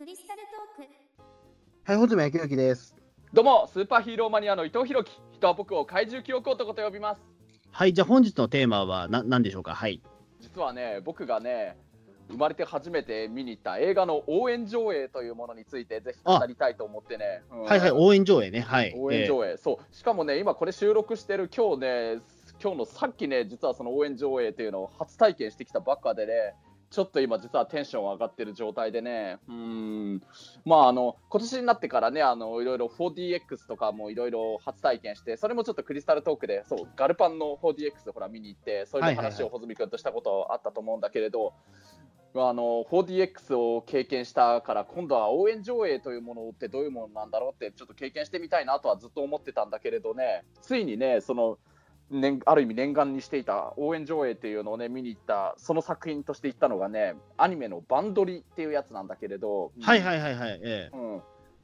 クリスタルトークはい、穂積明之です。どうも、スーパーヒーローマニアの伊藤弘樹。人は僕を怪獣記憶男と呼びます。はい、じゃあ本日のテーマはな何でしょうか？はい。実はね、僕がね、生まれて初めて見に行った映画の応援上映というものについて、ぜひ語りたいと思ってね。うんはいはい、応援上映ね。はい。応援上映、そう。しかもね、今これ収録してる今日ね、今日のさっきね、実はその応援上映っていうのを初体験してきたばっかでね、ちょっと今実はテンション上がってる状態でね、うーん、まああの、今年になってからね、あの、いろいろ 4DX とかもいろいろ初体験して、それもちょっとクリスタルトークで、そう、ガルパンの 4DX ほら見に行って、そういう話を穂積君としたことあったと思うんだけれど、あの 4DX を経験したから今度は応援上映というものってどういうものなんだろうってちょっと経験してみたいなとはずっと思ってたんだけれどね。ついにねその念ある意味念願にしていた応援上映っていうのをね見に行ったその作品として行ったのがねアニメの「バンドリ」っていうやつなんだけれど、はいはいはいはい。ええ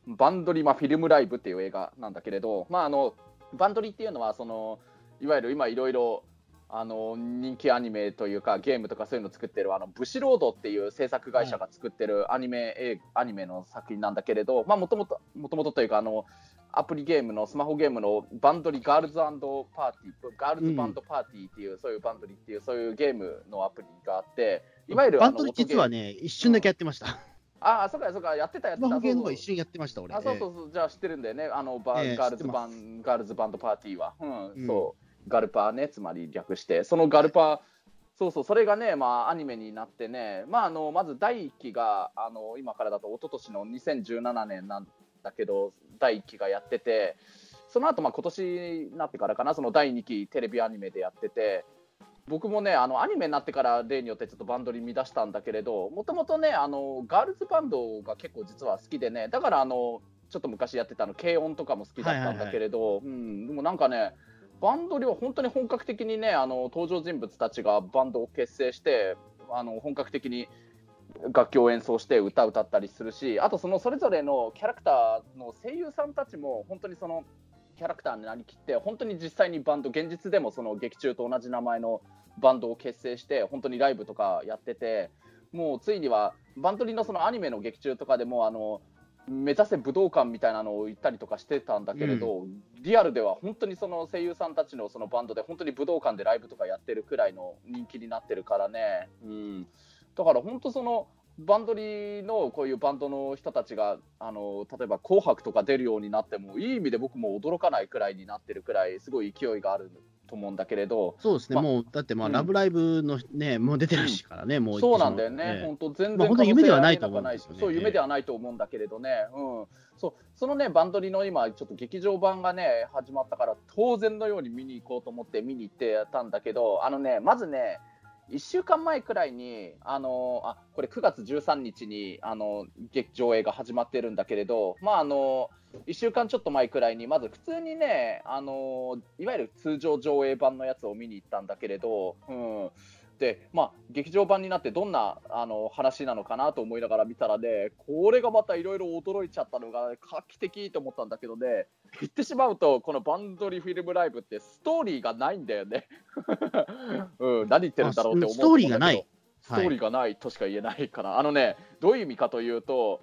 うん、バンドリ、まあ、フィルムライブっていう映画なんだけれど、まあ、あのバンドリっていうのはそのいわゆる今いろいろあの人気アニメというかゲームとかそういうのを作ってるあのブシロードっていう制作会社が作ってるアニメ、映アニメの作品なんだけれどもともともともとというかあのアプリゲームのスマホゲームのバンドリガールズパーティーガールズバンドパーティーっていう、そういうバンドリっていうそういうゲームのアプリがあっていわゆるバンドで実はね、一瞬だけやってました。ああそうかそうかやってたやってたスマホゲームは一瞬やってました、俺。あそうそうそう、じゃあ知ってるんだよね、あのバ、ええガールズバンガールズバンドパーティーは、うんうん。そう、ガルパーね、つまり略して、そのガルパー、そうそう、それがね、まあ、アニメになってね、まあ、あのまず第1期があの今からだと一昨年の2017年なんだけど、第1期がやってて、その後まあ今年になってからかな、その第2期テレビアニメでやってて、僕もね、あのアニメになってから例によってちょっとバンドに見出したんだけれど、もともとね、あのガールズバンドが結構実は好きでね、だからあのちょっと昔やってたあの軽音とかも好きだったんだけれど、うん、でもなんかね、バンドリは本当に本格的にね、あの登場人物たちがバンドを結成して、あの本格的に楽器を演奏して歌歌ったりするし、あとそのそれぞれのキャラクターの声優さんたちも本当にそのキャラクターになりきって、本当に実際にバンド、現実でもその劇中と同じ名前のバンドを結成して、本当にライブとかやってて、もうついにはバンドリのそのアニメの劇中とかでも、あの目指せ武道館みたいなのを言ったりとかしてたんだけれど、リアルでは本当にその声優さんたちのそのバンドで本当に武道館でライブとかやってるくらいの人気になってるからね、うん、だから本当そのバンドリのこういうバンドの人たちがあの例えば「紅白」とか出るようになってもいい意味で僕も驚かないくらいになってるくらいすごい勢いがあると思うんだけれど、そうですね、まもう、だってまあ、うん。ラブライブのね、もう出てるしからね、もう。そうなんだよね、ええ。本当、全然まあ夢ではないと思うんですよね。そう、夢ではないと思うんだけれどね、うん、そうそのね、バンドリの今、ちょっと劇場版がね、始まったから、当然のように見に行こうと思って見に行ってたんだけど、あのね、まずね、1週間前くらいに、あのあこれ9月13日にあの劇上映が始まってるんだけれど、まああの1週間ちょっと前くらいに、まず普通にね、あのいわゆる通常上映版のやつを見に行ったんだけれど、うん、で、まあ、劇場版になってどんなあの話なのかなと思いながら見たらね、これがまたいろいろ驚いちゃったのが画期的と思ったんだけどね、言ってしまうと、このバンドリフィルムライブってストーリーがないんだよね。うん、何言ってるんだろうって思うあストーリーがない。ストーリーがないとしか言えないから、あのね、どういう意味かというと、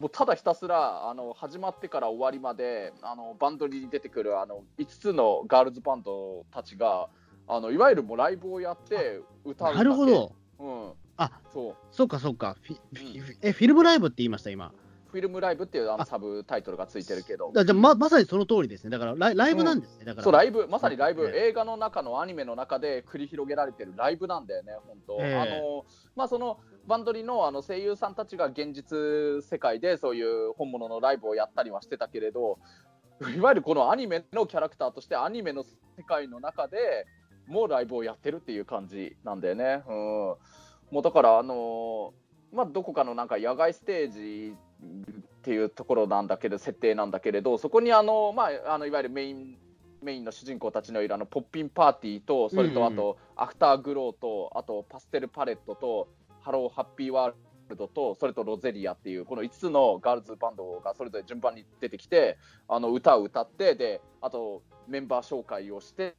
もうただひたすらあの始まってから終わりまであのバンドに出てくるあの5つのガールズバンドたちがあのいわゆるもうライブをやって歌うなるほど。うん、あそうそうかそうか。フィフィえ、フィルムライブって言いました、今。フィルムライブっていうあのあサブタイトルがついてるけどだじゃあままさにその通りですね。だからライライブなんですね。だからそうライブまさにライブ、ええ映画の中のアニメの中で繰り広げられてるライブなんだよね、本当、ええあのまあ、そのバンドリのあの声優さんたちが現実世界でそういう本物のライブをやったりはしてたけれど、いわゆるこのアニメのキャラクターとして、アニメの世界の中でもうライブをやってるっていう感じなんだよね。うん、もうだから、あのまあ、どこかのなんか野外ステージっていうところなんだけど、設定なんだけれど、そこにあの、まあ、あのいわゆるメインメインの主人公たちのいるあの Poppin'Party と、それとあと、 Afterglow と、あと Pastel＊Palettes と、ハローハッピーワールドと、それと Roselia っていう、この5つのガールズバンドがそれぞれ順番に出てきて、あの歌を歌って、で、あとメンバー紹介をして、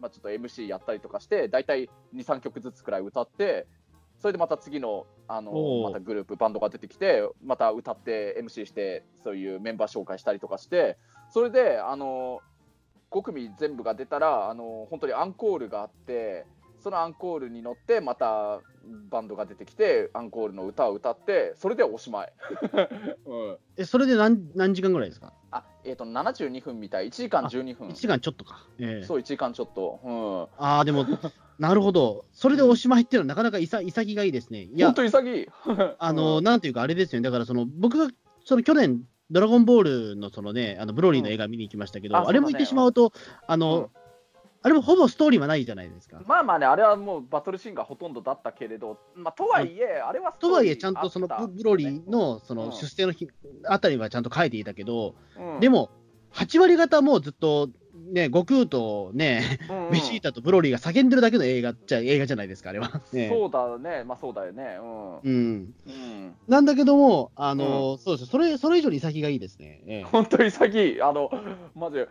まあ、ちょっと MC やったりとかして、大体2、3曲ずつくらい歌って、それでまた次のあのまたグループバンドが出てきてまた歌って MC してそういうメンバー紹介したりとかしてそれであの5組全部が出たらあの本当にアンコールがあってそのアンコールに乗ってまたバンドが出てきてアンコールの歌を歌ってそれでおしまい、うん、え、それで何何時間ぐらいですか？あえっ、と72分みたい1時間12分 ?1 時間ちょっとか。ええそう1時間ちょっと、うん、ああ、でも、なるほど。それでおしまいっていうのはなかなかいさ潔がいいですね。いや本、当潔いあの、うんなんていうかあれですよね。だからその、僕が、その去年、ドラゴンボールのそのね、あのブロリーの映画見に行きましたけど、うんああれも言ってしまうと、あの、うんあれもほぼストーリーはないじゃないですか。まあまあね、あれはもうバトルシーンがほとんどだったけれど、まあ、とはいえ、あれはストーリーとはいえ、ちゃんとそのブブロリーのそのうん。出世の日あたりはちゃんと書いていたけど、うん。でも、8割方もうずっと、ね、悟空とね、うんうん。ベジータとブロリーが叫んでるだけの映画じゃ映画じゃないですか、あれは。ね。そうだね、まあそうだよね。うん。うん、うん、なんだけども、あのそうですそれそれ以上に潔がいいですね。ええ。本当に先、あの、マジで、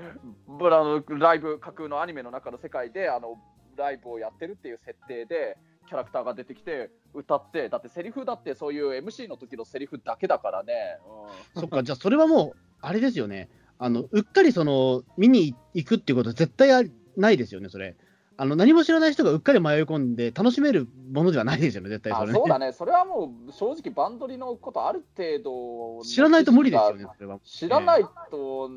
ブラのライブ、架空のアニメの中の世界で、あの、ライブをやってるっていう設定で、キャラクターが出てきて、歌って、だってセリフだってそういう MC の時のセリフだけだからね。そっか、じゃあそれはもう、あれですよね。あの、うっかりその、見に行くっていうことは絶対ないですよね、それ。あの、何も知らない人がうっかり迷い込んで楽しめるものではないですよね、絶対それ、ね。あそうだね、それはもう正直、バンドリのことある程度、知らないと無理ですよね、それは。知らないと、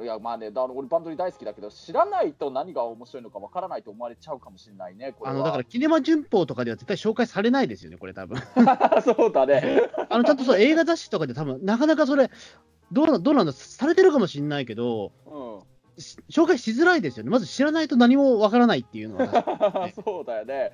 いやまあね、だ俺、バンドリ大好きだけど、知らないと何が面白いのかわからないと思われちゃうかもしれないね。あの、だから、キネマ旬報とかでは絶対紹介されないですよね、これ多分。そうだね。あの、ちゃんとそう、映画雑誌とかで多分、なかなかそれ、どうなどうなんだ、されてるかもしれないけど、うん、紹介しづらいですよね。まず知らないと何もわからないっていうのはね そうだよね。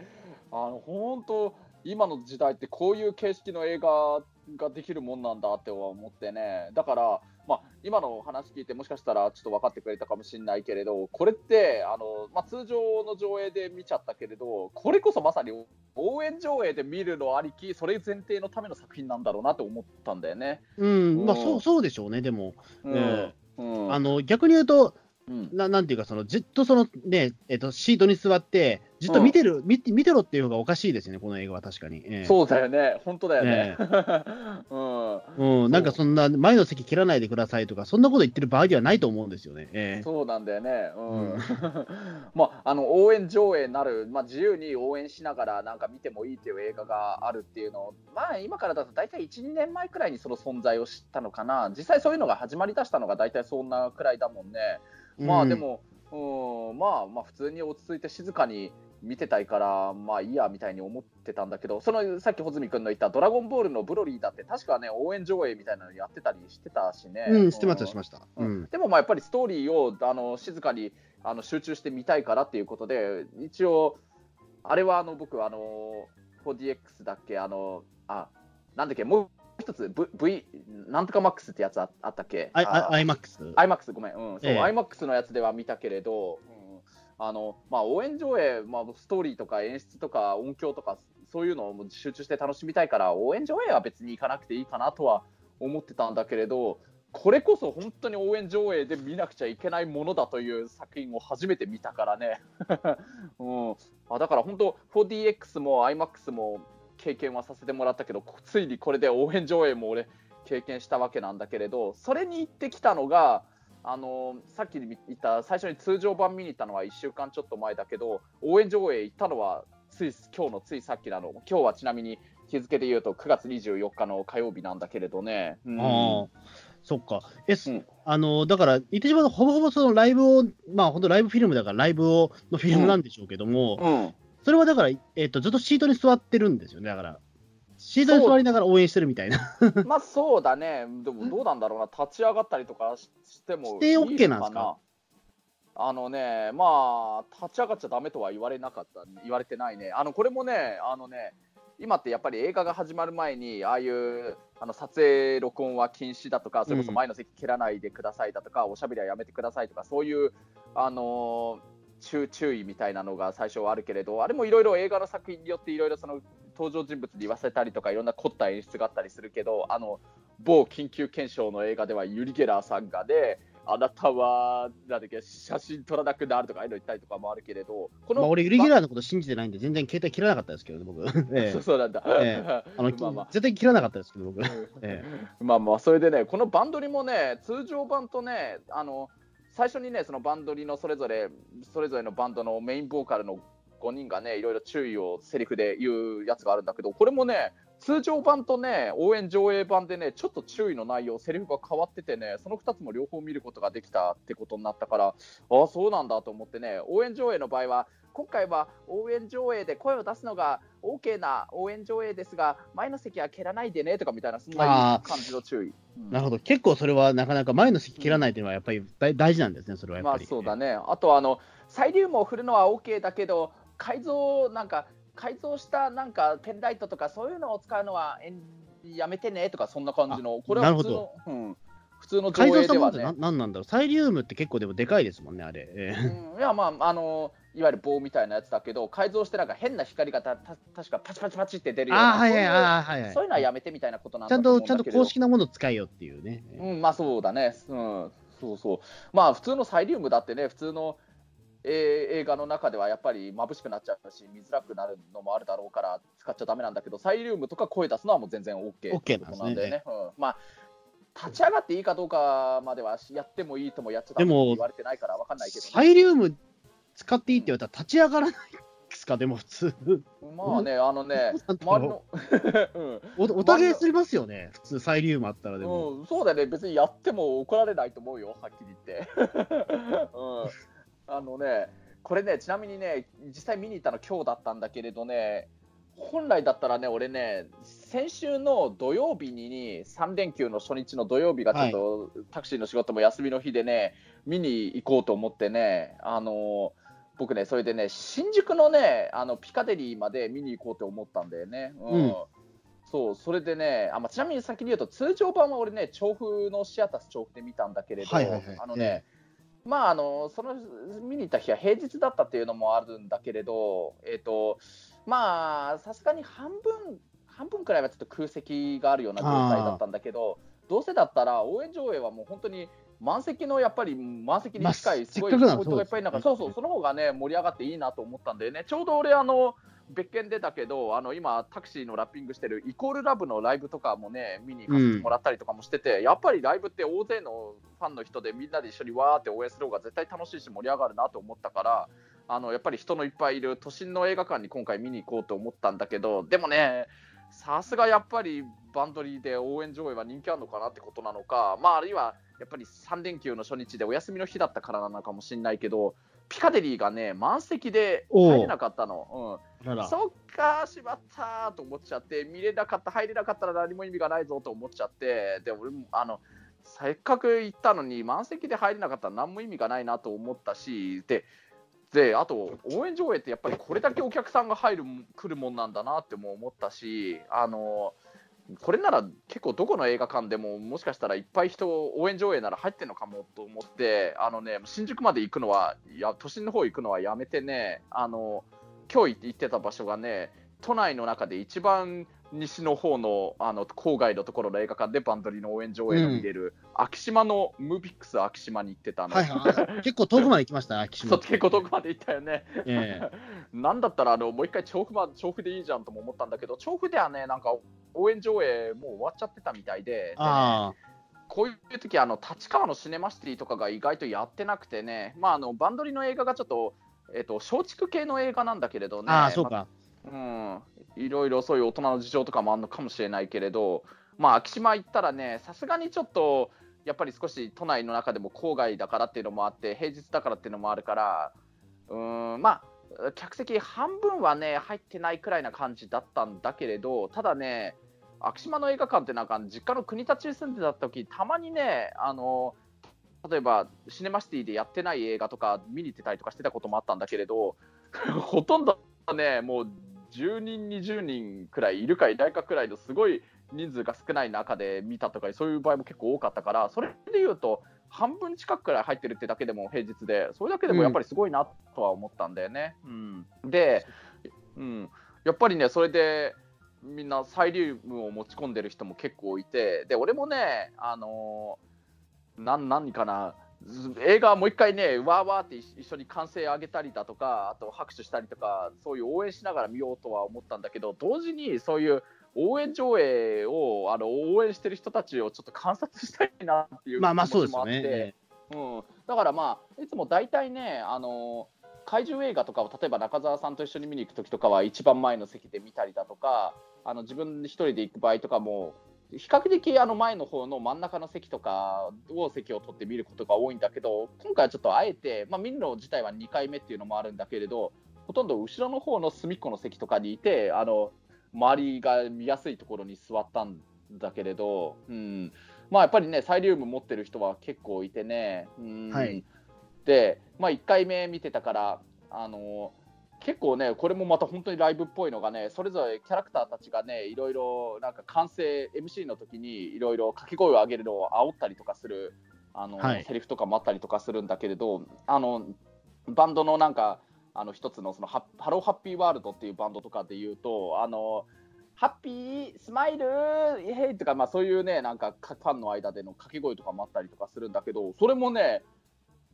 あの本当、今の時代ってこういう形式の映画ができるもんなんだって思ってね、だから、まあ、今の話聞いて、もしかしたらちょっと分かってくれたかもしれないけれど、これってあの、まあ、通常の上映で見ちゃったけれど、これこそまさに応援上映で見るのありき、それ前提のための作品なんだろうなって思ったんだよね。うん、まあ、うんそう、そうでしょうね、でも。うんえうんあの、逆に言うと、うんななんていうか、そのじっとそのね、えっと、シートに座って、じっと見てる、見て見てろっていう方がおかしいですよね、この映画は確かに。ええ。そうだよね、本当だよね。え うん。うん、なんかそんな、前の席切らないでくださいとか、そんなこと言ってる場合ではないと思うんですよね。ええ。そうなんだよね、うん。うん。まあ、あの応援上映なる、まあ、自由に応援しながらなんか見てもいいっていう映画があるっていうのを、まあ、今からだと大体1、2年前くらいにその存在を知ったのかな、実際そういうのが始まりだしたのが大体そんなくらいだもんね。まあうんでも、うんまあ、まあ普通に落ち着いて静かに見てたいから、まあいいやみたいに思ってたんだけど、そのさっき穂積君の言ったドラゴンボールのブロリーだって、確かね、応援上映みたいなのやってたりしてたしね。うん、してました、してました。ううんん。でもまあやっぱりストーリーをあの静かにあの集中して見たいからっていうことで、一応、あれはあの僕、あの 4DX だっけ、あのあなんだっけ、もう一つ、v, v、なんとかマックスってやつああったっけ？アイあアイマックス。IMAX、ごめん、うん、そう、ええ。IMAX のやつでは見たけれど、うん。あのまあ、応援上映、まあ、ストーリーとか演出とか音響とか、そういうのを集中して楽しみたいから、応援上映は別に行かなくていいかなとは思ってたんだけれど、これこそ本当に応援上映で見なくちゃいけないものだという作品を初めて見たからね。うん、あだから本当、4DX も IMAX も経験はさせてもらったけど、ついにこれで応援上映も俺、経験したわけなんだけれど、それに行ってきたのが、あのさっき言った最初に通常版見に行ったのは1週間ちょっと前だけど、応援上映行ったのはつい今日のついさっきなの、今日はちなみに日付で言うと9月24日の火曜日なんだけれどね。うん。ああ、そっか。え、すうん。あの、だから、言ってしまうと、ほぼほぼそのライブを、まあ、本当ライブフィルムだから、ライブをのフィルムなんでしょうけども、うんそれはだから、えっと、ずっとシートに座ってるんですよね、だから。シートに座りながら応援してるみたいな。まあそうだね、でもどうなんだろうな、立ち上がったりとかししてもいいの OK な？んですか？あのね、まあ、立ち上がっちゃだめとは言われなかった、言われてないね。あのこれもね、あのね、今ってやっぱり映画が始まる前に、ああいうあの撮影、録音は禁止だとか、それこそ前の席蹴らないでくださいだとか、おしゃべりはやめてくださいとか、そういう、あのー注注意みたいなのが最初はあるけれど、あれもいろいろ映画の作品によっていろいろその登場人物に言わせたりとか、いろんな凝った演出があったりするけど、あの某緊急検証の映画ではユリ・ゲラーさんがで、あなたは、なんだっけ、写真撮らなくなるとか、ああいうの言ったりとかもあるけれど、こまあ、俺、レギュラーのこと信じてないんで、全然携帯切らなかったですけどね、僕。ええそうそうなんだ。え あの、まあまあ絶対切らなかったですけど、僕。え まあまあそれでね、このバンドリもね、通常版とね、あの最初にね、そのバンドリのそれぞれ、それぞれのバンドのメインボーカルの5人がね、いろいろ注意をセリフで言うやつがあるんだけど、これもね、通常版とね、応援上映版でね、ちょっと注意の内容、セリフが変わっててね、その2つも両方見ることができたってことになったから、ああ、そうなんだと思ってね、応援上映の場合は、今回は応援上映で声を出すのが OK な応援上映ですが、前の席は蹴らないでねとかみたいな、そんな感じの注意。うんなるほど。結構それはなかなか前の席切らないっていうのはやっぱり大大事なんですね、それはやっまあぱり。そうだね。あとあのサイリウムを振るのは OK だけど改造なんか改造したなんかペンライトとかそういうのを使うのはえんやめてねとかそんな感じのこれは普通のうん、普通の改造上映ではしたものってなね。なんなんだろう。サイリウムって結構でもでかいですもんね、あれ。ええうん、いやまああのいわゆる棒みたいなやつだけど改造してなんか変な光がたた確かパチパチパチって出るようなああ、はいはい、そういうああ、はいはい。そういうのはやめてみたいなことなんちゃんと、ちゃんと公式なものを使えよっていうね。うん、まあそうだね、うん、そうそう、まあ普通のサイリウムだってね、普通の、えー映画の中ではやっぱり眩しくなっちゃうし、見づらくなるのもあるだろうから、使っちゃだめなんだけど、サイリウムとか声出すのはもう全然 OK ってことなんですね。ね。うん、まあ立ち上がっていいかどうかまではやってもいいともやっちゃダメって言われてないから分かんないけど、サイリウム使っていいって言われたら立ち上がらないですか、でも普通。まあね、あのね、周りろの、うん。おおたげすりますよね、普通サイリウムあったらでも。うん、そうだよね、別にやっても怒られないと思うよ、はっきり言って。うん、あのね、これね、ちなみにね、実際見に行ったの今日だったんだけれどね、本来だったらね、俺ね、先週の土曜日に3連休の初日の土曜日がちょっと、タクシーの仕事も休みの日でね、見に行こうと思ってね、あの僕ね、それでね、新宿のね、あのピカデリーまで見に行こうと思ったんだよね。うん。うん。そう、それでね、あまあ、ちなみに先に言うと、通常版は俺ね、調布のシアタス調布で見たんだけれど、はいはいはい。あのね、まあ、あの、その見に行った日は平日だったっていうのもあるんだけれど、えっ、と、まあ、さすがに半分、半分くらいはちょっと空席があるような状態だったんだけど、どうせだったら応援上映はもう本当に満席のやっぱり満席に近い、まあすごいせっかくなら人がいっぱいいる中、そううそう、その方がね、盛り上がっていいなと思ったんでね、ちょうど俺、あの、別件でだけど、あの今、タクシーのラッピングしてるイコールラブのライブとかもね、見に行かせてもらったりとかもしてて、やっぱりライブって大勢のファンの人でみんなで一緒にわーって応援する方が絶対楽しいし盛り上がるなと思ったから、あのやっぱり人のいっぱいいる都心の映画館に今回見に行こうと思ったんだけど、でもね、さすがやっぱりバンドリーで応援上映は人気あるのかなってことなのか、まあ、あるいはやっぱり3連休の初日でお休みの日だったからなのかもしれないけど、ピカデリーがね、満席で入れなかったの。うん、そっか、しまったと思っちゃって、見れなかった、入れなかったら何も意味がないぞと思っちゃって、で俺もあのせっかく行ったのに、満席で入れなかったら何も意味がないなと思ったし、で、であと、応援上映ってやっぱりこれだけお客さんが入る来るもんなんだなっても思ったし、あのこれなら結構どこの映画館でももしかしたらいっぱい人応援上映なら入ってるのかもと思ってあのね新宿まで行くのはいや都心の方行くのはやめてねあの今日行ってた場所がね都内の中で一番西の方のあの郊外のところの映画館でバンドリーの応援上映の見れる、昭島のムービックス昭島に行ってたの、はいはい。結構遠くまで行きました、岸そう本。結構遠くまで行ったよね。ええ なんだったらあのもう一回調布ま調布でいいじゃんとも思ったんだけど調布ではねなんか応援上映もう終わっちゃってたみたいであこういう時あの立川のシネマシティとかが意外とやってなくてね、まあ、あのバンドリの映画がちょっと、えっと松竹系の映画なんだけれどねあ、そうか。うん、いろいろそういう大人の事情とかもあるのかもしれないけれど、まあ、昭島行ったらね、さすがにちょっと、やっぱり少し都内の中でも郊外だからっていうのもあって、平日だからっていうのもあるから、うーん、まあ、客席半分はね、入ってないくらいな感じだったんだけれど、ただね、昭島の映画館ってなんか、実家の国立に住んでた時たまにね、あの、例えばシネマシティでやってない映画とか見に行ってたりとかしてたこともあったんだけれど、ほとんどね、もう10人、20人くらいいるかいないかくらいのすごい人数が少ない中で見たとか、そういう場合も結構多かったから、それでいうと、半分近くくらい入ってるってだけでも平日で、それだけでもやっぱりすごいなとは思ったんだよね。うんで、うん、やっぱりね、それでみんなサイリウムを持ち込んでる人も結構いて、で俺もね、あのー何かな、映画もう一回ね、わーわーって一緒に歓声上げたりだとか、あと拍手したりとか、そういう応援しながら見ようとは思ったんだけど、同時にそういう応援上映をあの応援してる人たちをちょっと観察したいなっていう気まあまあそう持ちもあって、ですよね。うん、だからまあ、いつも大体ね、あの怪獣映画とかを例えば中澤さんと一緒に見に行くときとかは、一番前の席で見たりだとか、あの自分で一人で行く場合とかも、比較的あの前の方の真ん中の席とかを席を取って見ることが多いんだけど、今回はちょっとあえて、まあ、見るの自体は2回目っていうのもあるんだけれど、ほとんど後ろの方の隅っこの席とかにいて、あの周りが見やすいところに座ったんだけれど、うん、まあやっぱりね、サイリウム持ってる人は結構いてね、うん。はい。で、まあ、1回目見てたから、あの結構ね、これもまた本当にライブっぽいのがね、それぞれキャラクターたちがね、いろいろなんか完成、MC の時にいろいろ掛け声を上げるのを煽ったりとかする、あのはい。セリフとかもあったりとかするんだけれど、あのバンドのなんか、あの一つのそのハハローハッピーワールドっていうバンドとかで言うと、あのハッピー、スマイル、イエーイとか、まあ、そういうね、なんかかファンの間での掛け声とかもあったりとかするんだけど、それもね、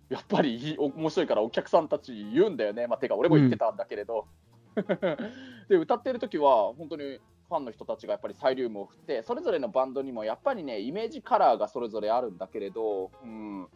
やっぱり面白いからお客さんたち言うんだよね。まあ、てか、俺も言ってたんだけれど。で、歌ってる時は、本当にファンの人たちがやっぱりサイリウムを振って、それぞれのバンドにもやっぱりね、イメージカラーがそれぞれあるんだけれど、うん。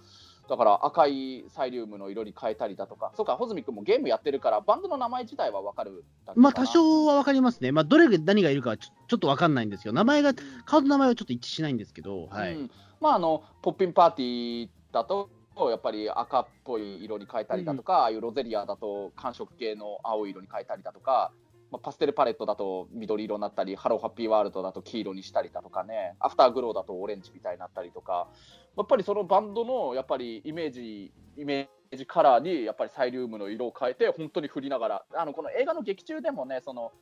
だから赤いサイリウムの色に変えたりだとか、そうか、穂積君もゲームやってるから、バンドの名前自体は分かるまあ多少は分かりますね。まあどれが何がいるかはちょちょっと分かんないんですけど、名前が、顔の名前はちょっと一致しないんですけど、はい。うんまあ、あの Poppin'Party だとやっぱり赤っぽい色に変えたりだとか、ああいう Roselia だと寒色系の青い色に変えたりだとか、まあ、 Pastel＊Palettes だと緑色になったりハローハッピーワールドだと黄色にしたりだとかね。 Afterglow だとオレンジみたいになったりとか。やっぱりそのバンドのやっぱりイメージイメージカラーにやっぱりサイリウムの色を変えて本当に振りながらあのこの映画の劇中でもねその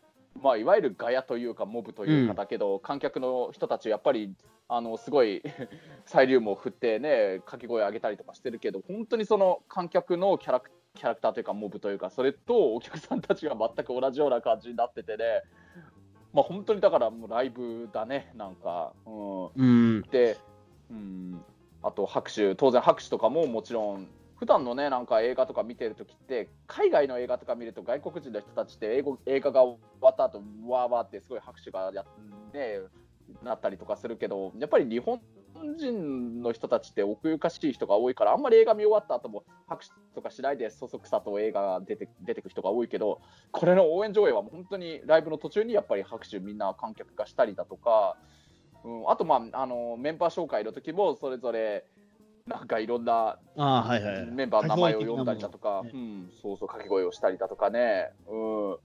まあ、いわゆるガヤというかモブというかだけど、観客の人たちやっぱりあのすごいサイリウムを振ってね掛け声上げたりとかしてるけど本当にその観客のキャラクキャラクターというかモブというかそれとお客さんたちが全く同じような感じになっててねまあ本当にだからもうライブだねなんか、うん、うん。で、うん、あと拍手当然拍手とかももちろん普段のねなんか映画とか見てるときって海外の映画とか見ると外国人の人たちって英語映画が終わった後わーわーってすごい拍手がやってなったりとかするけどやっぱり日本人の人たちって奥ゆかしい人が多いからあんまり映画見終わった後も拍手とかしないでそそくさと映画が出て出てく人が多いけどこれの応援上映は本当にライブの途中にやっぱり拍手みんな観客がしたりだとか。うん、あと、まあ、あのメンバー紹介の時もそれぞれなんかいろんな。メンバーの名前を呼んだりだとか、うん、そうそう掛け声をしたりだとかね、うん、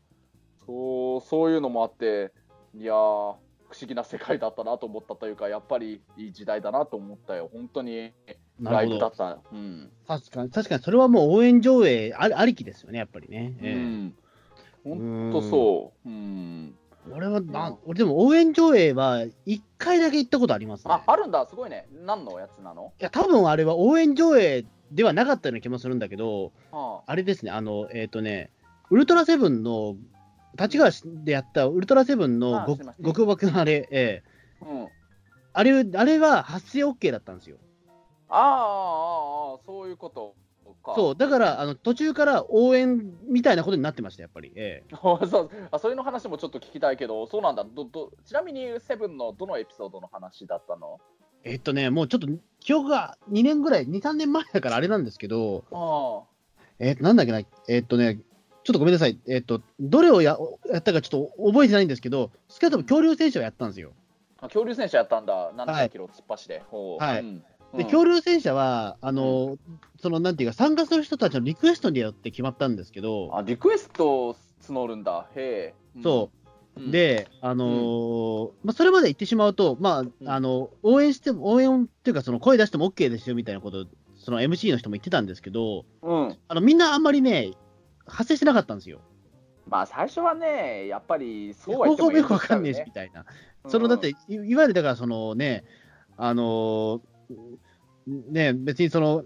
そうそういうのもあっていやー不思議な世界だったなと思ったというかやっぱりいい時代だなと思ったよ。本当に。ライブだった、うん。確かに、確かにそれはもう応援上映ありきですよね、やっぱりね。うえ。えん、本当そう、うん、俺はな、俺でも応援上映は1回だけ行ったことありますね。ああるんだ。すごいね。何のやつなの、いや、多分あれは応援上映ではなかったような気もするんだけど、はあれですね、あの、えっ、とね、ウルトラセブンの、立川でやったウルトラセブンの極爆のあれ、ええ。あうん、あれ、あれは発声 OK だったんですよ。ああああああそういうことか。そう、だから、あの、途中から応援みたいなことになってました、やっぱり。ええ。そうあそれの話もちょっと聞きたいけど、そうなんだ。どど、ちなみにセブンのどのエピソードの話だったの？えっとね、もうちょっと記憶が2年ぐらい、2、3年前だからあれなんですけど、あえっと、なんだっけな、えっとね、ちょっとごめんなさい、えっと、どれをややったかちょっと覚えてないんですけど、少なくとも恐竜選手をやったんですよ。あ恐竜戦車やったんだ、70キロ突っ走って。ほう。はい。うんで、うん。恐竜戦車は、あの、その、なんていうか、参加する人たちのリクエストによって決まったんですけど、あリクエストを募るんだ、へえ。そう。う、ん、で、あのーまあ、それまで言ってしまうと、まん。あ、あの、応援しても、応援っていうか、その、声出しても OK ですよみたいなことを、その MC の人も言ってたんですけど、うん、あの、みんなあんまりね、発生してなかったんですよ。まあ最初はね、やっぱりそうは言っても方法もよくわかんねえし、ね。みたいな。その、だって、いいわゆる、だから、そのね、あのーね、別にその、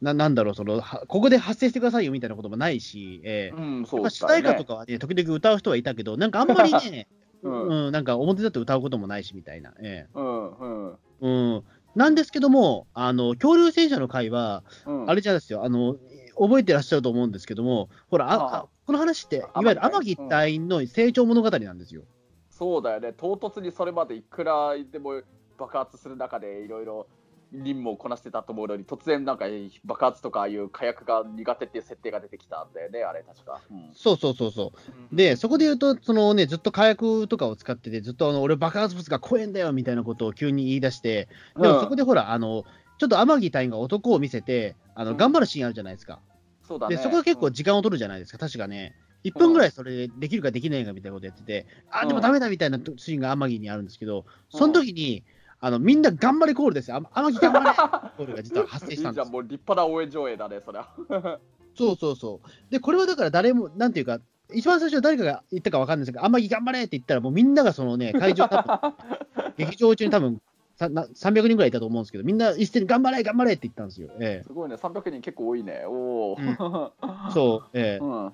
ななんだろう、その、はここで発生してくださいよみたいなこともないし、えーうん、うん、やそうっぱ主題歌とかはね、時々歌う人はいたけど、なんかあんまりね、ううんん、なんか表立って歌うこともないしみたいな、えうん、うん。えうん、なんですけども、あの恐竜戦車の回は、うん。あれじゃないですよ。あの、覚えてらっしゃると思うんですけども、ほら、ああこの話って、いわゆる天城隊員の成長物語なんですよ。そうだよね、唐突にそれまでいくらでも爆発する中でいろいろ任務をこなしてたと思うのに、突然なんか爆発とかああいう火薬が苦手っていう設定が出てきたんだよね、あれ、確か。うんそうそうそうそう。で、そこで言うと、そのね、ずっと火薬とかを使ってて、ずっとあの俺、爆発物が怖えんだよみたいなことを急に言い出して、でもそこでほら、あのちょっと天城隊員が男を見せて、あのうん頑張るシーンあるじゃないですか。そうだねで、そこが結構時間を取るじゃないですか、確かね。1分ぐらいそれでできるかできないかみたいなことやってて、あ、でもダメだみたいなシーンが天城にあるんですけど、その時に、あのみんな頑張れコールですよ。あ天城頑張れ コールが実は発生したんですもう立派な応援上映だね、そりゃ。そうそうそう。で、これはだから誰も、なんていうか、一番最初誰かが言ったか分かんないですけど、天城頑張れって言ったら、もうみんながそのね、会場、多分 劇場中に多分さな300人ぐらいいたと思うんですけど、みんな一斉に頑張れ、頑張れって言ったんですよ。えすごいね、300人結構多いね。おお。うんえそう、ええうん。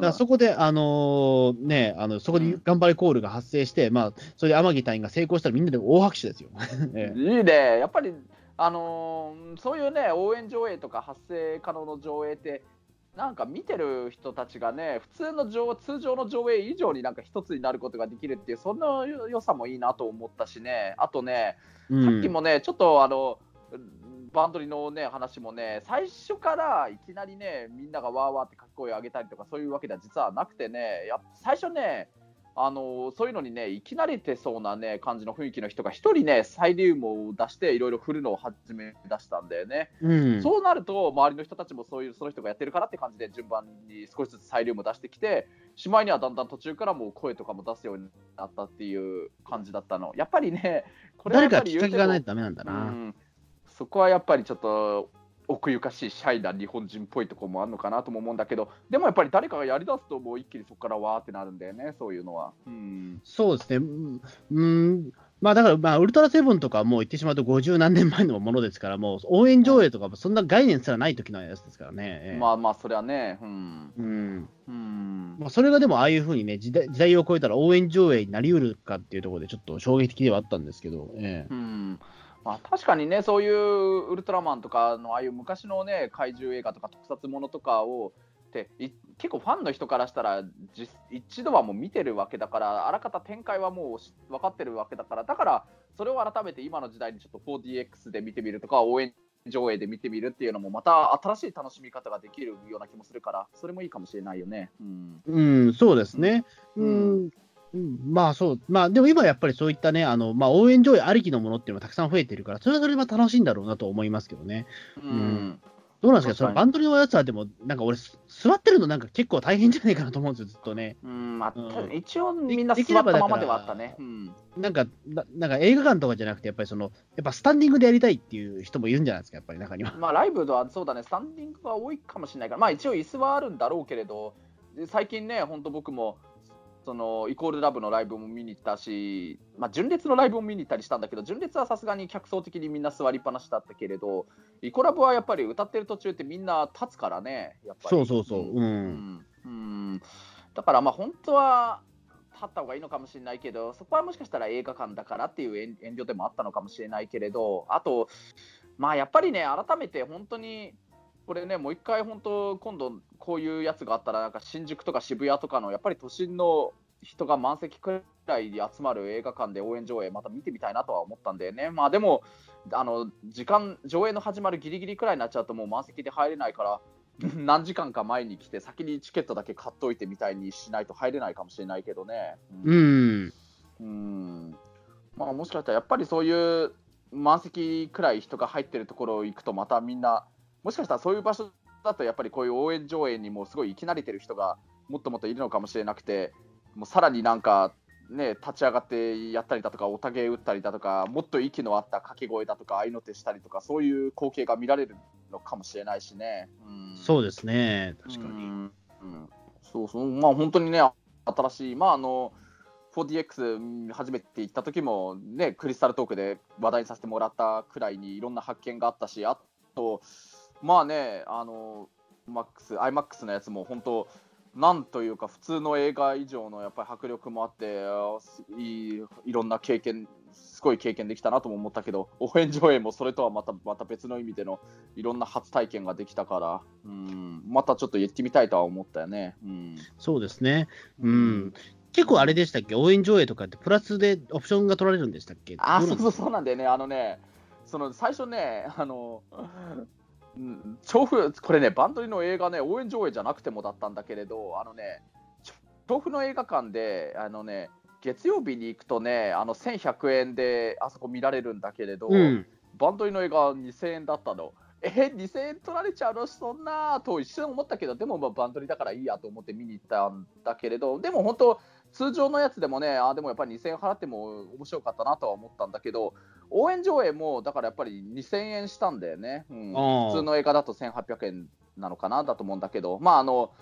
うんだからそこで、あのーね、あのそこで頑張れコールが発生して、まあ、それで天城隊員が成功したらみんなで大拍手ですよ。ええ。いいね、やっぱり、あのーそういうね、応援上映とか発声可能の上映って、なんか見てる人たちがね、普通の上通常の上映以上になんか一つになることができるっていう、そんな良さもいいなと思ったしね、あとね、うん。さっきもね、ちょっとあの、バンドリのね、話もね、最初からいきなりね、みんながわーわーってかっこいい上げたりとか、そういうわけでは実はなくてね、やっ最初ね、あのそういうのにね、いきなりてそうなね、感じの雰囲気の人が一人ね、サイリウムを出して、いろいろ振るのを始め出したんだよね。うんそうなると、周りの人たちもそういう、その人がやってるからって感じで、順番に少しずつサイリウムを出してきて、しまいにはだんだん途中からもう声とかも出すようになったっていう感じだったの。やっぱりね、これはや誰かきっかっぱり言うてもけがないとダメなんだな。うん、そこはやっぱりちょっと奥ゆかしいシャイな日本人っぽいところもあるのかなとも思うんだけどでもやっぱり誰かがやりだすともう一気にそこからわーってなるんだよねそういうのは。うん。そうですね、うん。うん、まあだから、まあ、ウルトラセブンとかはもう言ってしまうと50何年前のものですから、もう応援上映とかもそんな概念すらない時のやつですからね。ええ。まあまあそれはねうん。うん。うん。まあ、それがでもああいうふうにね時代、時代を超えたら応援上映になりうるかっていうところで、ちょっと衝撃的ではあったんですけど、ええ。うんまあ、確かにね、そういうウルトラマンとかのああいう昔のね怪獣映画とか特撮ものとかをってい結構ファンの人からしたら実一度はもう見てるわけだからあらかた展開はもうし分かってるわけだからだからそれを改めて今の時代にちょっと 4DX で見てみるとか応援上映で見てみるっていうのもまた新しい楽しみ方ができるような気もするからそれもいいかもしれないよね。うんうん、そうですね。ううんんうんまあそう、まあでも今やっぱりそういったね、あのまあ、応援上映ありきのものっていうのがたくさん増えてるから、それはそれは楽しいんだろうなと思いますけどね。うんどうなんですか、そのバンドリのやつはでも、なんか俺、す座ってるのなんか結構大変じゃないかなと思うんですよ、ずっとね。うんまあうん一応みんな座ったままではあったね。うんなんか、ななんか映画館とかじゃなくて、やっぱりその、やっぱスタンディングでやりたいっていう人もいるんじゃないですか、やっぱり中には。まあ、ライブではそうだね、スタンディングが多いかもしれないから、まあ、一応、椅子はあるんだろうけれど、で最近ね、本当、僕もそのイコールラブのライブも見に行ったし、まあ、純烈のライブも見に行ったりしたんだけど、純烈はさすがに客層的にみんな座りっぱなしだったけれど、イコラブはやっぱり歌ってる途中ってみんな立つからね、やっぱり。そうそうそう。う。うんんうんだからまあ本当は立った方がいいのかもしれないけど、そこはもしかしたら映画館だからっていう遠遠慮でもあったのかもしれないけれど、あと、まあやっぱりね、改めて本当に、これね、もう一回本当、今度こういうやつがあったら、なんか新宿とか渋谷とかのやっぱり都心の人が満席くらいで集まる映画館で応援上映、また見てみたいなとは思ったんだよね。まあでも、あの時間、上映の始まるギリギリくらいになっちゃうと、もう満席で入れないから、何時間か前に来て、先にチケットだけ買っといてみたいにしないと入れないかもしれないけどね。うん。うんまあ、もしかしたらやっぱりそういう満席くらい人が入ってるところ行くとまたみんなもしかしたらそういう場所だとやっぱりこういう応援上映にもすごい生き慣れてる人がもっともっといるのかもしれなくてもうさらになんかね立ち上がってやったりだとかおたげ打ったりだとかもっと息の合った掛け声だとか合いの手したりとかそういう光景が見られるのかもしれないしね。うんそうですね。確かに。うんうんそうそう、まあ本当にね、新しい、まああの、4DX 初めて行った時もね、クリスタルトークで話題にさせてもらったくらいにいろんな発見があったし、あと、まあね、あの、マックス、IMAX のやつも本当、なんというか、普通の映画以上のやっぱり迫力もあって、いいいろんな経験、すごい経験できたなとも思ったけど、応援上映もそれとはまたまた別の意味でのいろんな初体験ができたから、うん、またちょっと行ってみたいとは思ったよね。うん、そうですね。うん。結構あれでしたっけ、応援上映とかって、プラスでオプションが取られるんでしたっけ？あ、そうそうそうなんだよね。あのね、その最初ね、あの、調布、これね、バンドリの映画ね、応援上映じゃなくてもだったんだけれど、あのね、調布の映画館で、あのね、月曜日に行くとね、あの1100円であそこ見られるんだけれど、うん、バンドリの映画2000円だったの。え2000円取られちゃうの？そんなと一瞬思ったけど、でもまあバンドリだからいいやと思って見に行ったんだけれど、でも本当、通常のやつでもね、あでもやっぱり2000円払っても面白かったなとは思ったんだけど、応援上映もだからやっぱり2000円したんだよね、うん、普通の映画だと1800円なのかなだと思うんだけど、まああの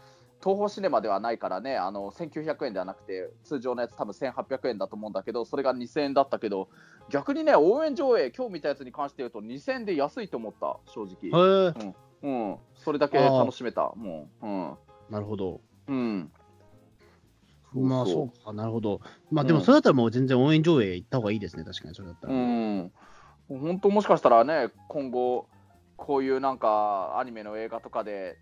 東宝シネマではないからね、あの1900円ではなくて、通常のやつ、多分1800円だと思うんだけど、それが2000円だったけど、逆にね、応援上映、今日見たやつに関して言うと、2000円で安いと思った、正直。うん、うん、それだけ楽しめた、もう。うん、なるほど。うん。まあそうか、なるほど。まあでもそれだったらもう全然応援上映行った方がいいですね、確かにそれだったら。うん。本当もしかしたらね、今後、こういうなんかアニメの映画とかで、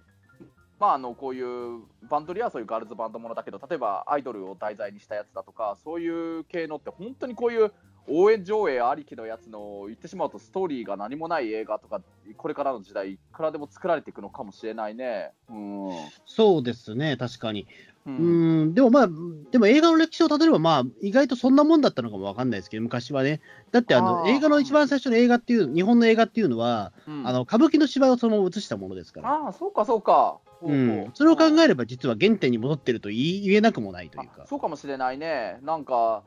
まあ、あのこういうバンドリはそういうガールズバンドものだけど、例えばアイドルを題材にしたやつだとか、そういう系のって、本当にこういう応援上映ありきのやつの言ってしまうとストーリーが何もない映画とかこれからの時代いくらでも作られていくのかもしれないね。うん、そうですね確かに。うん、うんでもまあ、でも映画の歴史をたどれば、まあ、意外とそんなもんだったのかもわかんないですけど、昔はね。だってあの映画の一番最初の映画っていう、日本の映画っていうのは、うん、あの歌舞伎の芝居をそのまま映したものですから。ああ、そうかそうか。うん、それを考えれば、実は原点に戻ってると言えなくもないというか。そうかもしれないね。なんか、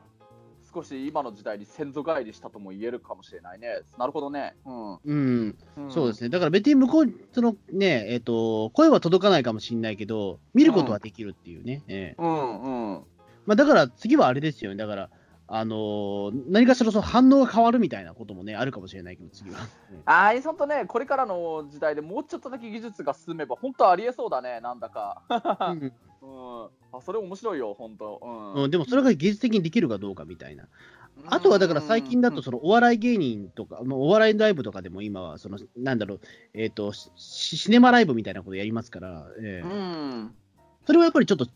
少し今の時代に先祖返りしたとも言えるかもしれないね。なるほどね。うん。うん。うん、そうですね。だから別に向こう、そのね、えっ、ー、と、声は届かないかもしれないけど、見ることはできるっていうね。うん、えー、うんうん。まあだから次はあれですよね。だから、あのー、何かしらその反応が変わるみたいなこともね、あるかもしれないけど、次は。ああ、本当ね、これからの時代でもうちょっとだけ技術が進めば、本当ありえそうだね、なんだか。うん、うん、あそれ面白いよ、本当、うん、うん。でもそれが技術的にできるかどうかみたいな。あとはだから最近だと、そのお笑い芸人とか、お笑いライブとかでも今は、そのなんだろう、えっ、ー、と、シネマライブみたいなことやりますから、えー、うん、それはやっぱりちょっと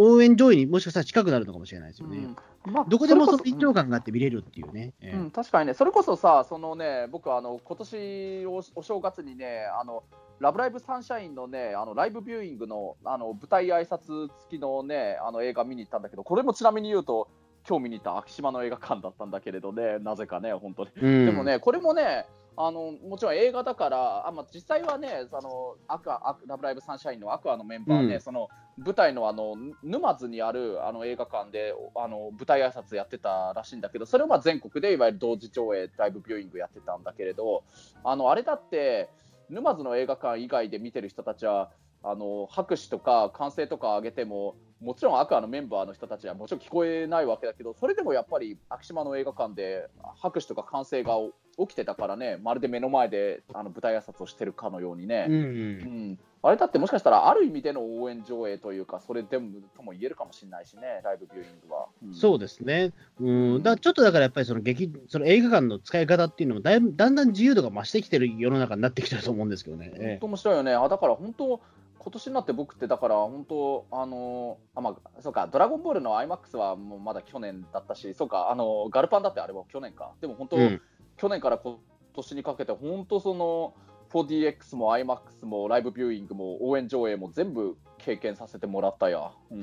応援上位にもしかしたら近くなるのかもしれないですよね。うん、まあ、どこでもその緊張感があって見れるっていうね。うん、確かにね、それこそさ、そのね、僕あの今年おお正月にね、あのラブライブサンシャインのね、あのライブビューイングのあの舞台挨拶付きのね、あの映画見に行ったんだけど、これもちなみに言うと、今日見に行った昭島の映画館だったんだけれどね、なぜかね、本当に。うん、でもね、これもね、あのもちろん映画だから、あまあ、実際はね、そのアクアラブライブサンシャインのアクアのメンバーね、うん、その舞台のあの沼津にあるあの映画館であの舞台挨拶やってたらしいんだけど、それをまあ全国でいわゆる同時上映、ライブビューイングやってたんだけれど、あのあれだって、沼津の映画館以外で見てる人たちは、あの拍手とか歓声とか上げても、もちろんアクアのメンバーの人たちはもちろん聞こえないわけだけど、それでもやっぱり昭島の映画館で拍手とか歓声が起きてたからね、まるで目の前であの舞台挨拶をしてるかのようにね、うん、うん、あれだってもしかしたらある意味での応援上映というか、それでもとも言えるかもしれないしね、ライブビューイングは。うん、そうですね、うん。だちょっとだからやっぱりその劇その映画館の使い方っていうのもだいぶだんだん自由度が増してきてる世の中になってきてると思うんですけどね。本当面白いよね、あだから本当今年になって僕ってだから本当あのあまあそうかドラゴンボールの IMAX はもうまだ去年だったしそうかあのガルパンだってあれは去年か。でも本当、うん、去年から今年にかけて本当その 4DX も IMAX もライブビューイングも応援上映も全部経験させてもらったや。うん、う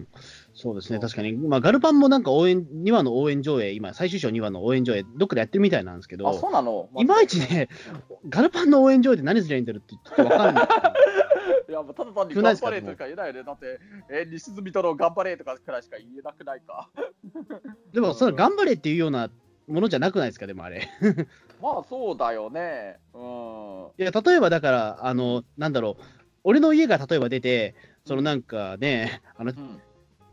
ん。そうですね、確かに、まあ、ガルパンもなんか応援、2話の応援上映、今、最終章2話の応援上映、どっかでやってるみたいなんですけど、あそうなの？いまいちね、ガルパンの応援上映って何すりゃいいんだろうってちょっと分かんない。いや、ただ単に頑張れとか言えないよね。だって、え西住との頑張れとかくらいしか言えなくないか？でも、それ頑張れっていうようなものじゃなくないですか、でもあれ。まあ、そうだよね。うん。いや、例えばだから、あの、なんだろう、俺の家が例えば出て、そのなんかね、あの、うん、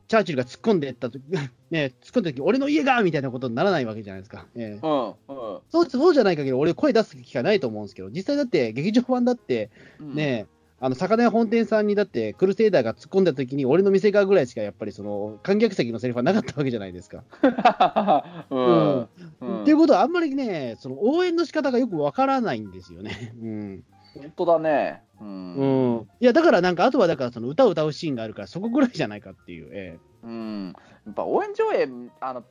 チャーチルが突っ込んでったと ね、突っ込んだ時俺の家がみたいなことにならないわけじゃないですか。えー、うんうん、そうそうじゃない限り、俺、声出す機会ないと思うんですけど、実際だって、劇場版だって、ね、あの魚屋本店さんにだって、クルセイダーが突っ込んだ時に、俺の店側ぐらいしかやっぱりその観客席のセリフはなかったわけじゃないですか。うんうんっていうことは、あんまりね、その応援の仕方がよくわからないんですよね。うん本当だね。う。うんん、いやだからなんか、あとはだからその歌を歌うシーンがあるから、そこぐらいじゃないかっていう。えうん。やっぱ応援上映、あの、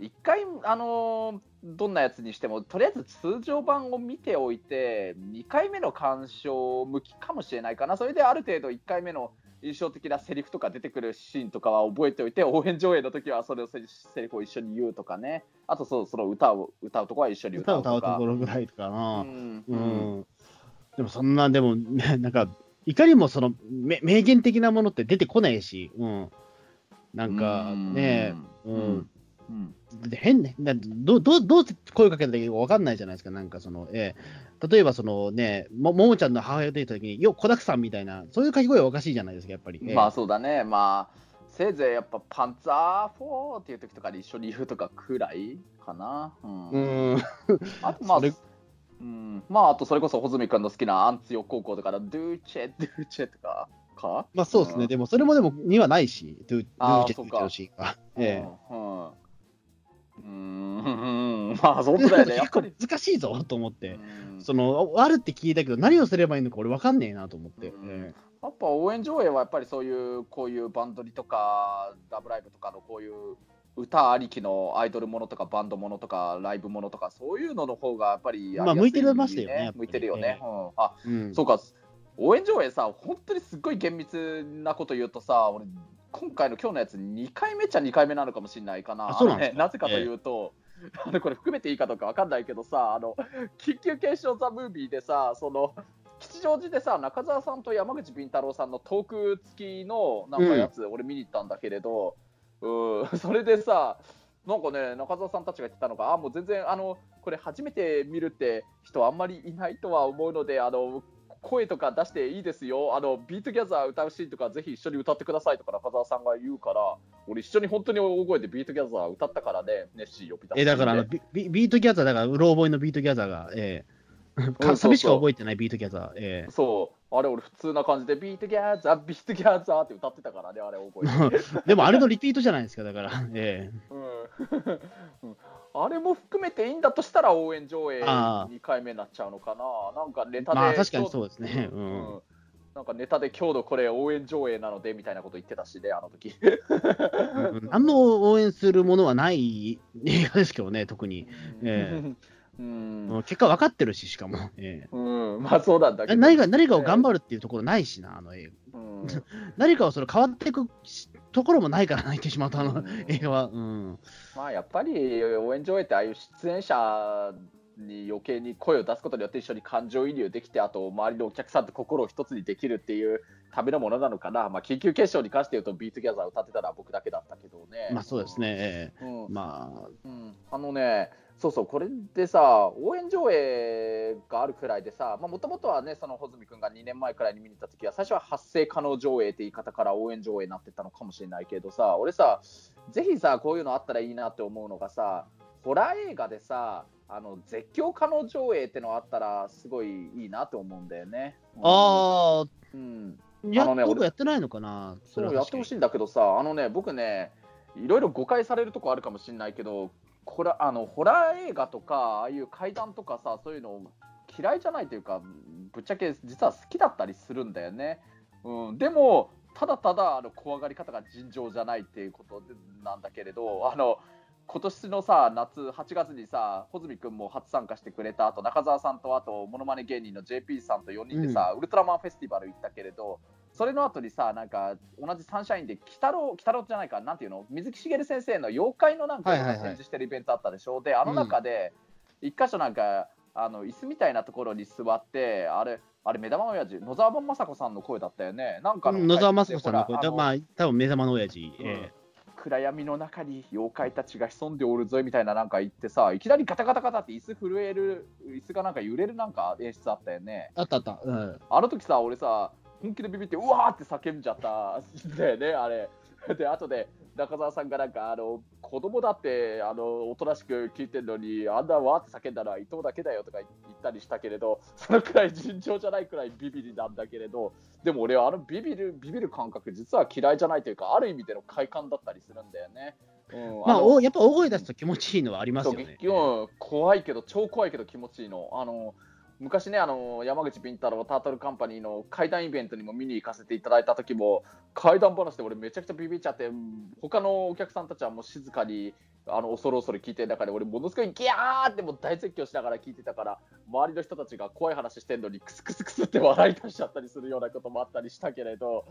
一回、あのーどんなやつにしても、とりあえず通常版を見ておいて、2回目の鑑賞向きかもしれないかな。それである程度1回目の印象的なセリフとか出てくるシーンとかは覚えておいて、応援上映の時はそれをセリフを一緒に言うとかね。あとそう、その歌を歌うとこは一緒にえ歌うとか。歌を歌うところぐらいかうな。んううんんでもそんな、でもね、なんか、いかにもそのめ名言的なものって出てこないし、うん、なんかね、ううんんうんで変ね、だどうどうどう声かけたらいいか分かんないじゃないですか、なんかその、ええ。例えばそのね、もももちゃんの母親と言ったときに、よ、子だくさんみたいな、そういう掛け声はおかしいじゃないですか、やっぱり。ええ。まあそうだね、まあ、せいぜいやっぱパンツァー4っていう時とかに一緒に言うとかくらいかな。うん。うん、あとまあそれ、うん、まああとそれこそ穂積君の好きなアンツヨ高校とかのドゥーチェ、ドゥーチェとかか？まあそうですね、ん。でもそれもでも、にはないし、ドゥーゥーチェそうかのシーンは。ええ。うん。うん。まあ本当だよね。結構難しいぞと思って、うん。その、あるって聞いたけど、何をすればいいのか俺分かんねえなと思って。うん。えやっぱ応援上映はやっぱりそういうこういうバンドリとかラブライブとかのこういう歌ありきのアイドルものとかバンドものとかライブものとかそういうのの方がやっぱりやりやすまあ向いてましたよね向いてるよね。えうん、あえうん。そうか。応援上映さ本当にすっごい厳密なこと言うとさ俺今回の今日のやつ2回目っちゃ2回目なのかもしれないかな。あそうなんねなぜかというと、あのこれ含めていいかどうかわかんないけどさあの緊急検証ザ・ムービーでさその吉祥寺でさ中澤さんと山口敏太郎さんのトーク付きのなんかやつ、俺見に行ったんだけれどうんそれでさなんかね中澤さんたちが言ってたのがあもう全然あのこれ初めて見るって人あんまりいないとは思うのであの声とか出していいですよ。あのビートギャザー歌うシーンとかぜひ一緒に歌ってくださいとか中澤さんが言うから俺一緒に本当に大声でビートギャザー歌ったからねネッシー呼び出してえだからあのビビビートギャザー、だから、うろ覚えのビートギャザーが、ええ。そうかサビしか覚えてないビートギャザー、ええ。そう、あれ俺普通な感じでビートギャザー、ビートギャザーって歌ってたからね、あれ覚えて。でもあれのリピートじゃないですか、だから、えうんうん あれも含めていいんだとしたら応援上映あ2回目になっちゃうのかな。なんかネタで。まあ確かにそうですね。ううんんなんかネタで今日のこれ応援上映なのでみたいなこと言ってたしね、あの時。うん何も応援するものはない映画ですけどね、特に。え うん、うん結果分かってるし、しかも。えうん、まあそうなんだえけど。何か何かを頑張るっていうところないしな、あの映画。うん 何かをそれ変わっていくしところもないから泣いてしまった、あのうん映画は。うん。まあやっぱり応援上映ってああいう出演者に余計に声を出すことによって一緒に感情移入できてあと周りのお客さんと心を一つにできるっていうためのものなのかな、まあ、緊急決勝に関して言うとビートギャザー歌ってたのは僕だけだったけどね。まあそうですね。えうんえまあ、うん、あのね、そうそう、これでさ、応援上映があるくらいでさ、もともとはね、その穂積君が2年前くらいに見に行った時は、最初は発声可能上映って言い方から応援上映になってたのかもしれないけどさ、俺さ、ぜひさ、こういうのあったらいいなって思うのがさ、ホラー映画でさ、あの絶叫可能上映ってのあったら、すごいいいなと思うんだよね。あうん、あ、やっとやってないのかな、そうやってほしいんだけどさ、あのね、僕ね、いろいろ誤解されるとこあるかもしれないけど、これあのホラー映画とか、ああいう怪談とかさ、そういうの嫌いじゃないというか、ぶっちゃけ実は好きだったりするんだよね。うん、でも、ただただあの怖がり方が尋常じゃないっていうことでなんだけれど、あの今年のさ夏8月にさ穂積君も初参加してくれたあと中澤さんとあとモノマネ芸人の JP さんと4人でさ、ウルトラマンフェスティバル行ったけれどそれの後にさなんか同じサンシャインで鬼太郎鬼太郎じゃないかなんていうの？水木しげる先生の妖怪のなんか展示してるイベントあったでしょ、であの中で一箇所なんかあの椅子みたいなところに座ってあれあれ目玉親父野沢雅子さんの声だったよね？なんかの野沢雅子さんの声、ほらあのまあ、多分目玉の親父。え暗闇の中に妖怪たちが潜んでおるぞみたいななんか言ってさいきなりガタガタガタって椅子震える椅子がなんか揺れるなんか演出あったよね？えあったあった。うん。あの時さ俺さ本気でビビってうわーって叫んじゃったんだよねあれで後で中澤さんがなんかあの子供だってあのおとなしく聞いてるのにあんなわーって叫んだのは伊藤だけだよとか言ったりしたけれどそのくらい尋常じゃないくらいビビりなんだけれどでも俺はあのビビるビビる感覚実は嫌いじゃないというかある意味での快感だったりするんだよね。うん、まあ、のおやっぱ大声出すと気持ちいいのはありますよね。怖いけど超怖いけど気持ちいいの。あの昔ねあの山口敏太郎タートルカンパニーの怪談イベントにも見に行かせていただいた時も怪談話で俺めちゃくちゃビビっちゃって他のお客さんたちはもう静かにあの恐る恐る聞いてる中で俺ものすごいギャーってもう大絶叫しながら聞いてたから周りの人たちが怖い話してるのにクスクスクスって笑い出しちゃったりするようなこともあったりしたけれど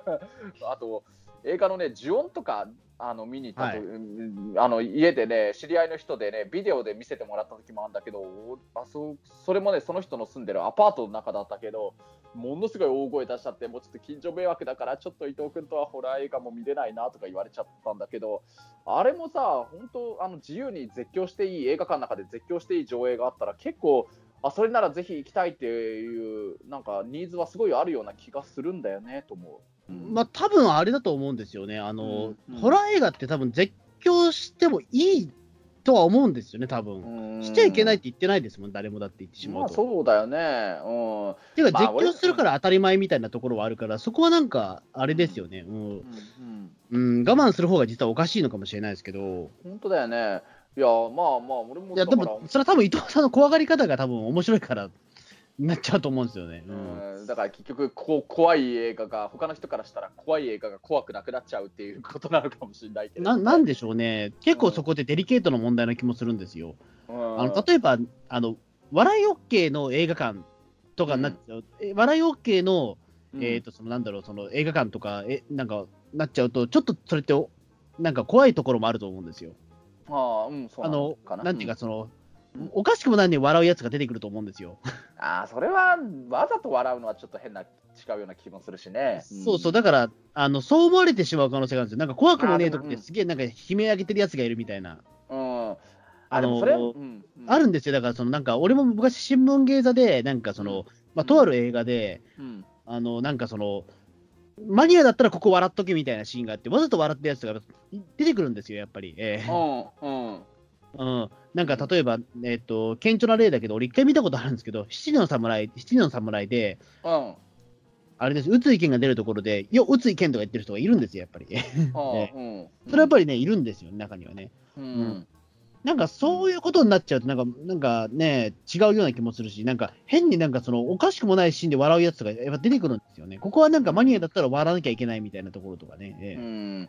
あと映画のね呪音とかあの見に行ったと、はいうんあの家でね知り合いの人でねビデオで見せてもらった時もあるんだけどおあそそれもねその人の住んでるアパートの中だったけどものすごい大声出しちゃってもうちょっと近所迷惑だからちょっと伊藤君とはホラー映画も見れないなとか言われちゃったんだけどあれもさ本当あの自由に絶叫していい映画館の中で絶叫していい上映があったら結構あそれならぜひ行きたいっていうなんかニーズはすごいあるような気がするんだよねと思う。うんまあ、多分あれだと思うんですよね。あの、うんうんホラー映画って多分絶叫してもいいとは思うんですよね、多分。しちゃいけないって言ってないですもん、誰もだって言ってしままあ。そうだよね。うん。ていうか、まあ絶叫するから当たり前みたいなところはあるから、そこはなんか、あれですよね。うんうんうん、我慢する方が実はおかしいのかもしれないですけど、本当だよね。いや、まあまあ、俺もいや、でも、それは多分伊藤さんの怖がり方が多分面白いから、なっちゃうと思うんですよね。うんうんだから結局こう、怖い映画が、他の人からしたら怖い映画が怖くなくなっちゃうっていうことなのかもしれないけど。ななんでしょうね、結構そこでデリケートな問題な気もするんですよ。うんあの例えばあの、笑い OK の映画館とかになっちゃう、え笑い OK の,、うんえー、とそのなんだろうその映画館とかえなんかなっちゃうと、ちょっとそれっておなんか怖いところもあると思うんですよ。ああ、うん、そうなのあのかな。なんていうか、その、うんおかしくもないのに笑うやつが出てくると思うんですよ。ああ、それはわざと笑うのはちょっと変な、違うような気もするしね。そうそう、だからあの、そう思われてしまう可能性があるんですよ。なんか怖くもねえとあーでもうんってすげえなんか悲鳴上げてるやつがいるみたいな。うん。あのもそれ、あるんですよ。だからそのなんか俺も昔新聞芸座で、なんかその、まあ、とある映画で、うんあの、なんかその、マニアだったらここ笑っとけみたいなシーンがあって、わざと笑ってるやつが出てくるんですよ、やっぱり。ええうんうんうん。なんか例えば、えっ、と、顕著な例だけど、俺一回見たことあるんですけど、七人の侍、七人の侍で、うん。あれです、宇津井健が出るところで、よ、宇津井健とか言ってる人がいるんですよ、やっぱり。うん。それはやっぱりね、いるんですよ、中にはね。うんなんかそういうことになっちゃうと、なんか、なんかね、違うような気もするし、なんか変になんかその、おかしくもないシーンで笑うやつがやっぱ出てくるんですよね。ここはなんかマニアだったら笑わなきゃいけないみたいなところとかね。ええうん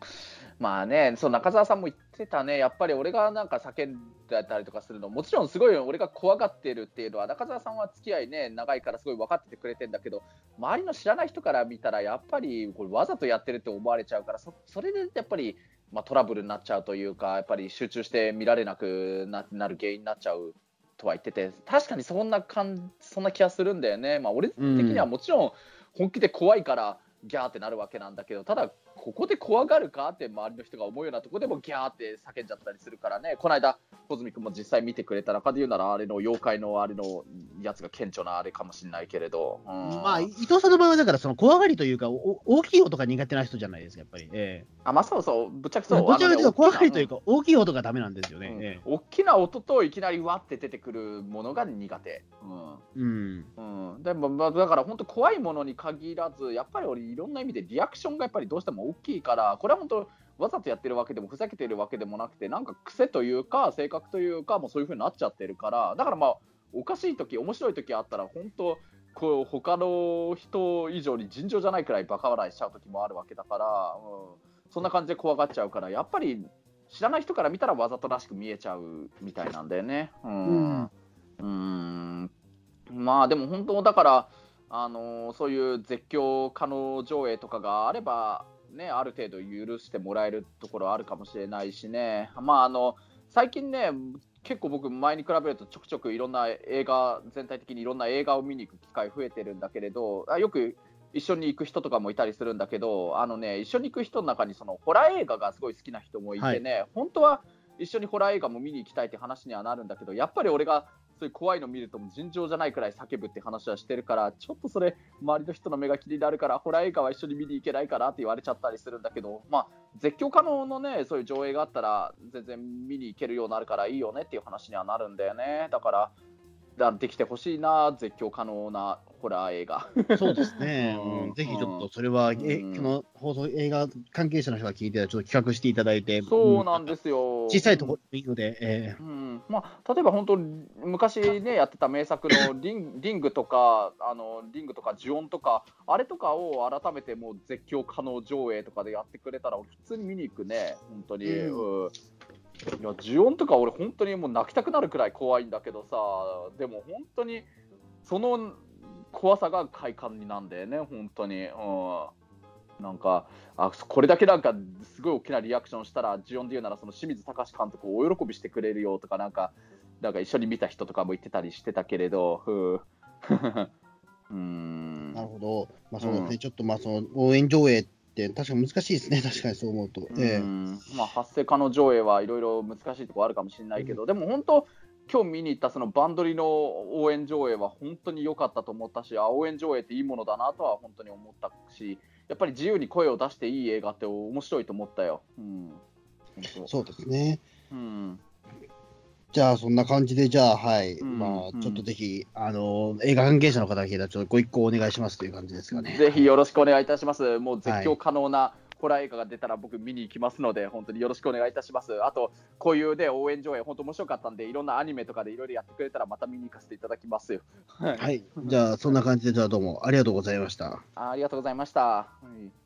まあね、そう中澤さんも言ってたね、やっぱり俺がなんか叫んでたりとかするの、もちろんすごい俺が怖がってるっていうのは、中澤さんは付き合いね、長いからすごい分かっててくれてんだけど、周りの知らない人から見たら、やっぱりこれわざとやってるって思われちゃうから、そそれでやっぱり、まあ、トラブルになっちゃうというか、やっぱり集中して見られなくななる原因になっちゃうとは言ってて、確かにそんな感そんな気がするんだよね。まあ、俺的にはもちろん本気で怖いからギャーってなるわけなんだけど、ただ、ここで怖がるかって周りの人が思うようなとこでもギャーって叫んじゃったりするからね、この間、小泉君も実際見てくれた中で言うなら、あれの妖怪のあれのやつが顕著なあれかもしれないけれど、うん。まあ、伊藤さんの場合は、だから、その怖がりというか、お大きい音が苦手な人じゃないですか、やっぱり。えあまあ、そうそう、ぶっちゃけえそう、どちらかというと、怖がりというか、か、大きい音がダメなんですよね。うん。え大きな音といきなりわって出てくるものが苦手。うん。えうん。うん、でも、まあ、だから本当怖いものに限らずやっぱり俺いろんな意味でリアクションがやっぱりどうしても大きいからこれは本当わざとやってるわけでもふざけてるわけでもなくてなんか癖というか性格というかもうそういう風になっちゃってるからだからまあおかしい時面白い時あったら本当こう他の人以上に尋常じゃないくらいバカ笑いしちゃう時もあるわけだから、うん、そんな感じで怖がっちゃうからやっぱり知らない人から見たらわざとらしく見えちゃうみたいなんだよね。うん。うん。まあでも本当だから、あのーそういう絶叫可能上映とかがあれば、ね、ある程度許してもらえるところはあるかもしれないしね、まあ、あの最近ね、結構僕、前に比べるとちょくちょくいろんな映画、全体的にいろんな映画を見に行く機会増えてるんだけれど、あよく一緒に行く人とかもいたりするんだけど、あのね、一緒に行く人の中にそのホラー映画がすごい好きな人もいてね、本当は一緒にホラー映画も見に行きたいって話にはなるんだけど、やっぱり俺がそういう怖いの見ると尋常じゃないくらい叫ぶって話はしてるから、ちょっとそれ、周りの人の目が気になるから、ホラー映画は一緒に見に行けないかなって言われちゃったりするんだけど、まあ、絶叫可能のね、そういう上映があったら、全然見に行けるようになるからいいよねっていう話にはなるんだよね。だから、できてほしいな、絶叫可能なホラー映画。そうですね、ぜひちょっとそれは、えうん。この放送、映画関係者の人が聞いてたら、ちょっと企画していただいて、そうなんですすよ。小さいところでいいので、えうん。まあ、例えば本当、昔ね、やってた名作の リンリングとか、あのリングとか、ジオンとか、あれとかを改めてもう絶叫可能上映とかでやってくれたら、俺普通に見に行くね、本当に。うん。うん。いや、ジオンとか、俺、本当にもう泣きたくなるくらい怖いんだけどさ、でも本当に、その怖さが快感になんだよね、本当に。うん。なんかあこれだけなんかすごい大きなリアクションしたら、ジオンで言うならその清水隆監督大喜びしてくれるよとか、なんかなんか一緒に見た人とかも言ってたりしてたけれど、ふう。ん。なるほど、まあそうですね、うん。ちょっとまあその応援上映って、確かに難しいですね、確かにそう思うと。えうん。まあ、発生可能上映はいろいろ難しいところあるかもしれないけど、でも本当、今日見に行ったそのバンドリの応援上映は本当に良かったと思ったし、あ応援上映っていいものだなとは本当に思ったし、やっぱり自由に声を出していい映画って面白いと思ったよ。うん、本そうですね。当うんじゃあ、そんな感じで、じゃあ、はい、うんまうんあ、ちょっとぜひ、あの、映画関係者の方が聞いたら、ちょっとご一行お願いしますという感じですかね。ぜひよろしくお願いいたします。もう絶叫可能なホラー映画が出たら僕見に行きますので、本当によろしくお願いいたします。あと、こういうね、応援上映、本当面白かったんで、いろんなアニメとかでいろいろやってくれたらまた見に行かせていただきますよ。はいはい、じゃあ、そんな感じで、じゃあ、どうもありがとうございました。あありがとうございました。はい